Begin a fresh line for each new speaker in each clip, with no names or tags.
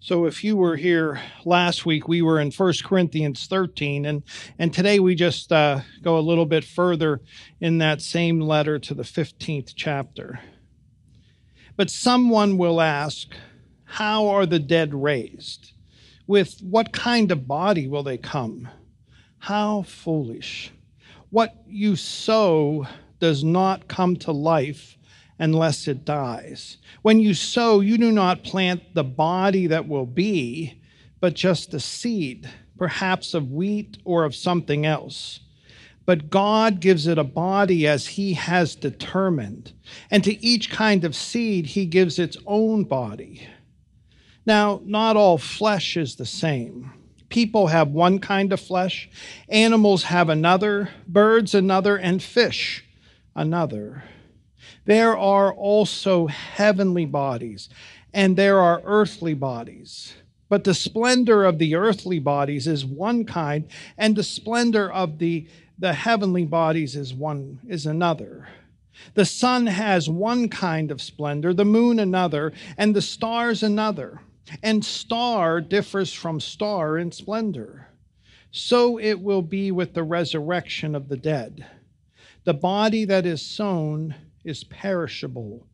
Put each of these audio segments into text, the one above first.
So if you were here last week, we were in 1 Corinthians 13, and, and today we just uh, go a little bit further in that same letter to the 15th chapter. But someone will ask, How are the dead raised? With what kind of body will they come? How foolish. What you sow does not come to life unless it dies. When you sow, you do not plant the body that will be, but just a seed, perhaps of wheat or of something else. But God gives it a body as He has determined, and to each kind of seed, He gives its own body. Now, not all flesh is the same. People have one kind of flesh, animals have another, birds another, and fish another. There are also heavenly bodies, and there are earthly bodies. But the splendor of the earthly bodies is one kind, and the splendor of the, the heavenly bodies is one is another. The sun has one kind of splendor, the moon another, and the stars another. And star differs from star in splendor. So it will be with the resurrection of the dead. The body that is sown is perishable,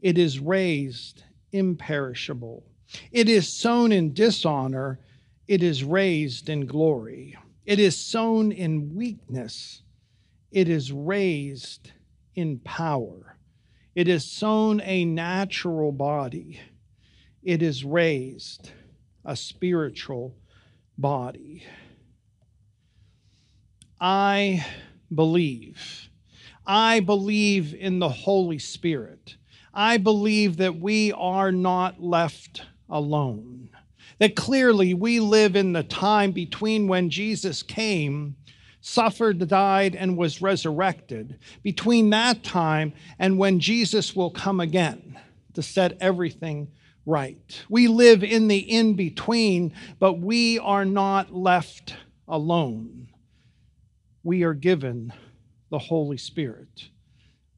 it is raised imperishable. It is sown in dishonor, it is raised in glory. It is sown in weakness, it is raised in power. It is sown a natural body, it is raised a spiritual body. I believe I believe in the Holy Spirit. I believe that we are not left alone. That clearly we live in the time between when Jesus came, suffered, died, and was resurrected, between that time and when Jesus will come again to set everything right. We live in the in between, but we are not left alone. We are given the Holy Spirit.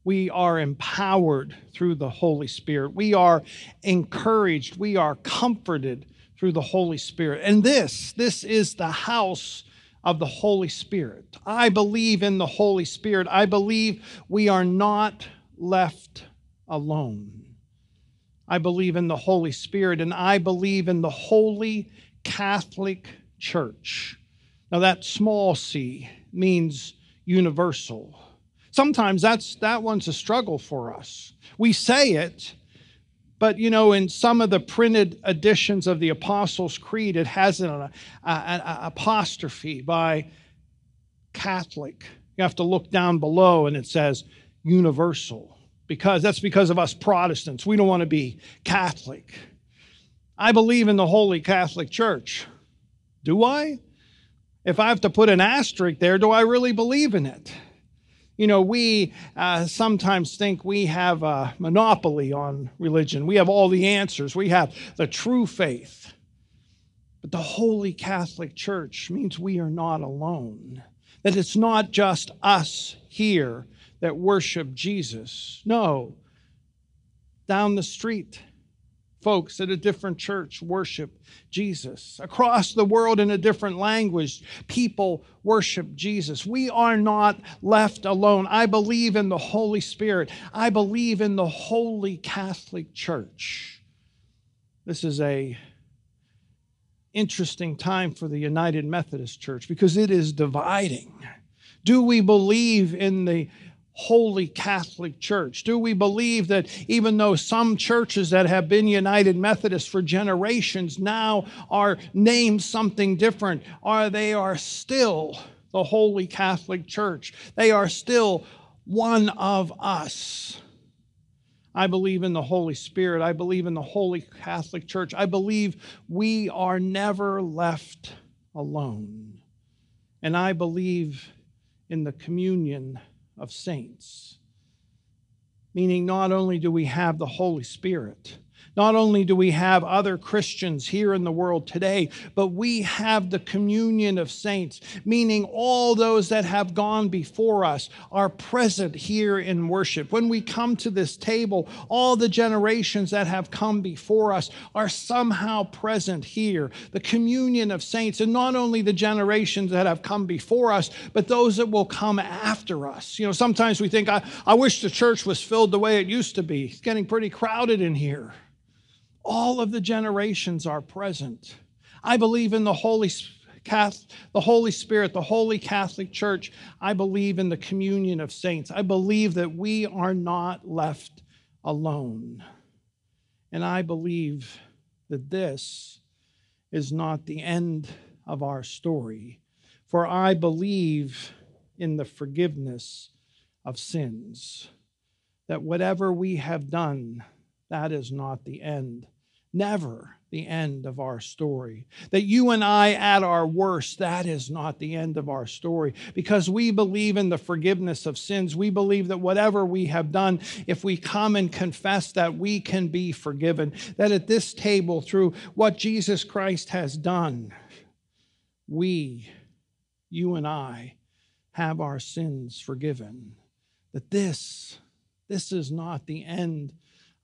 We are empowered through the Holy Spirit. We are encouraged. We are comforted through the Holy Spirit. And this, this is the house of the Holy Spirit. I believe in the Holy Spirit. I believe we are not left alone. I believe in the Holy Spirit and I believe in the Holy Catholic Church. Now, that small c means universal. Sometimes that's that one's a struggle for us. We say it, but you know, in some of the printed editions of the Apostles' Creed, it has an apostrophe by Catholic. You have to look down below, and it says universal because that's because of us Protestants. We don't want to be Catholic. I believe in the Holy Catholic Church. Do I? If I have to put an asterisk there, do I really believe in it? You know, we uh, sometimes think we have a monopoly on religion. We have all the answers. We have the true faith. But the Holy Catholic Church means we are not alone, that it's not just us here that worship Jesus. No, down the street, folks at a different church worship Jesus. Across the world in a different language, people worship Jesus. We are not left alone. I believe in the Holy Spirit. I believe in the Holy Catholic Church. This is a interesting time for the United Methodist Church because it is dividing. Do we believe in the Holy Catholic Church? Do we believe that even though some churches that have been United Methodist for generations now are named something different, are they are still the Holy Catholic Church? They are still one of us. I believe in the Holy Spirit. I believe in the Holy Catholic Church. I believe we are never left alone. And I believe in the communion of saints. Meaning, not only do we have the Holy Spirit, Not only do we have other Christians here in the world today, but we have the communion of saints, meaning all those that have gone before us are present here in worship. When we come to this table, all the generations that have come before us are somehow present here. The communion of saints, and not only the generations that have come before us, but those that will come after us. You know, sometimes we think, I, I wish the church was filled the way it used to be. It's getting pretty crowded in here. All of the generations are present. I believe in the Holy Catholic, the Holy Spirit, the Holy Catholic Church. I believe in the communion of saints. I believe that we are not left alone. And I believe that this is not the end of our story, for I believe in the forgiveness of sins that whatever we have done, that is not the end. Never the end of our story. That you and I, at our worst, that is not the end of our story. Because we believe in the forgiveness of sins. We believe that whatever we have done, if we come and confess that, we can be forgiven. That at this table, through what Jesus Christ has done, we, you and I, have our sins forgiven. That this this is not the end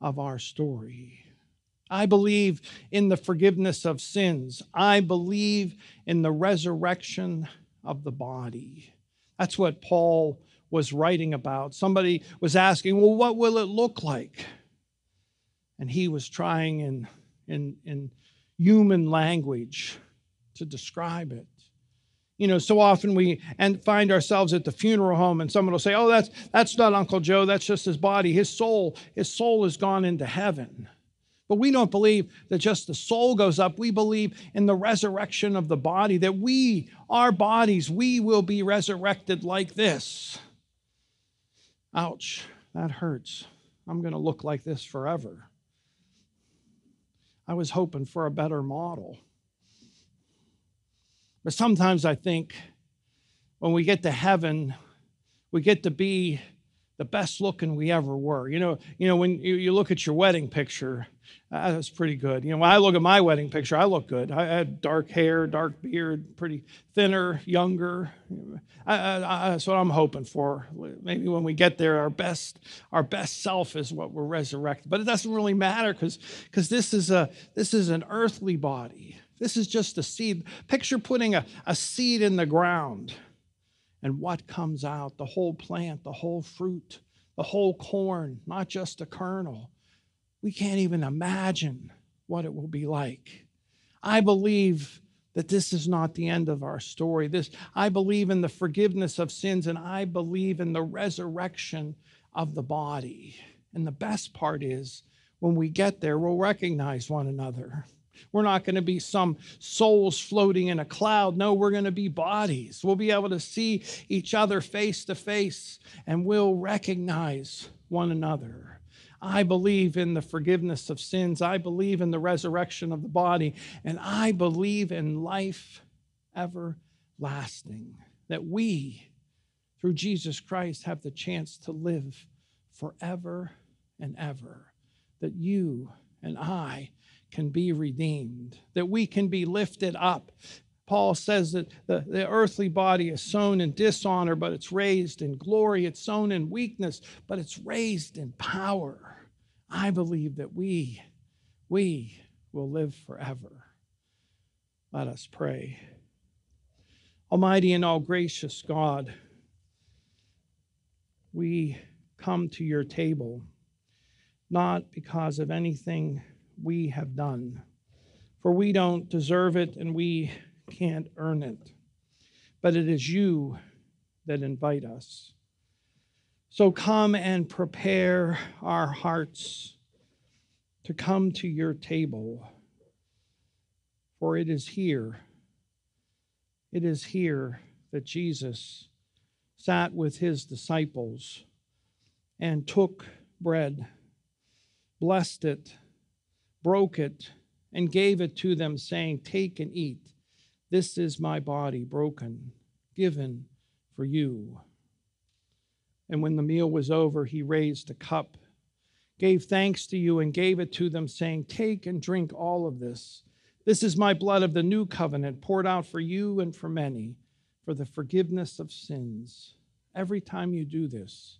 of our story. I believe in the forgiveness of sins. I believe in the resurrection of the body. That's what Paul was writing about. Somebody was asking, well, what will it look like? And he was trying in, in, in human language to describe it. You know, so often we and find ourselves at the funeral home and someone will say, "Oh, that's that's not Uncle Joe, that's just his body. His soul, his soul has gone into heaven." But we don't believe that just the soul goes up. We believe in the resurrection of the body, that we, our bodies, we will be resurrected like this. Ouch, that hurts. I'm going to look like this forever. I was hoping for a better model. But sometimes I think when we get to heaven, we get to be the best looking we ever were. You know, you know when you, you look at your wedding picture, uh, that's pretty good. You know, when I look at my wedding picture, I look good. I had dark hair, dark beard, pretty thinner, younger. I, I, that's what I'm hoping for. Maybe when we get there, our best, our best self is what we're resurrected. But it doesn't really matter because because this is a this is an earthly body. This is just a seed. Picture putting a, a seed in the ground and what comes out the whole plant, the whole fruit, the whole corn, not just a kernel. We can't even imagine what it will be like. I believe that this is not the end of our story. This I believe in the forgiveness of sins and I believe in the resurrection of the body. And the best part is when we get there, we'll recognize one another. We're not going to be some souls floating in a cloud. No, we're going to be bodies. We'll be able to see each other face to face and we'll recognize one another. I believe in the forgiveness of sins. I believe in the resurrection of the body. And I believe in life everlasting. That we, through Jesus Christ, have the chance to live forever and ever. That you and I can be redeemed, that we can be lifted up. Paul says that the, the earthly body is sown in dishonor, but it's raised in glory. It's sown in weakness, but it's raised in power. I believe that we, we will live forever. Let us pray. Almighty and all gracious God, we come to your table not because of anything we have done. For we don't deserve it and we can't earn it. But it is you that invite us. So come and prepare our hearts to come to your table. For it is here, it is here that Jesus sat with his disciples and took bread, blessed it, broke it, and gave it to them, saying, Take and eat. This is my body broken, given for you. And when the meal was over, he raised a cup, gave thanks to you, and gave it to them, saying, Take and drink all of this. This is my blood of the new covenant, poured out for you and for many, for the forgiveness of sins. Every time you do this,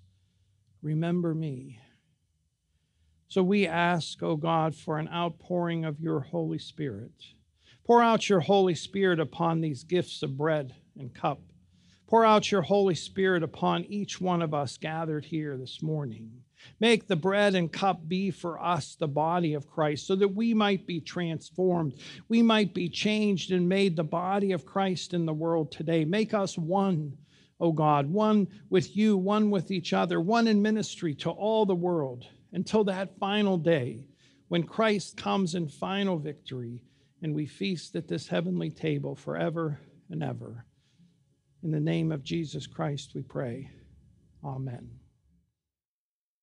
remember me. So we ask, O oh God, for an outpouring of your Holy Spirit. Pour out your Holy Spirit upon these gifts of bread and cup. Pour out your Holy Spirit upon each one of us gathered here this morning. Make the bread and cup be for us the body of Christ, so that we might be transformed. We might be changed and made the body of Christ in the world today. Make us one, O God, one with you, one with each other, one in ministry to all the world until that final day when Christ comes in final victory and we feast at this heavenly table forever and ever. In the name of Jesus Christ, we pray. Amen.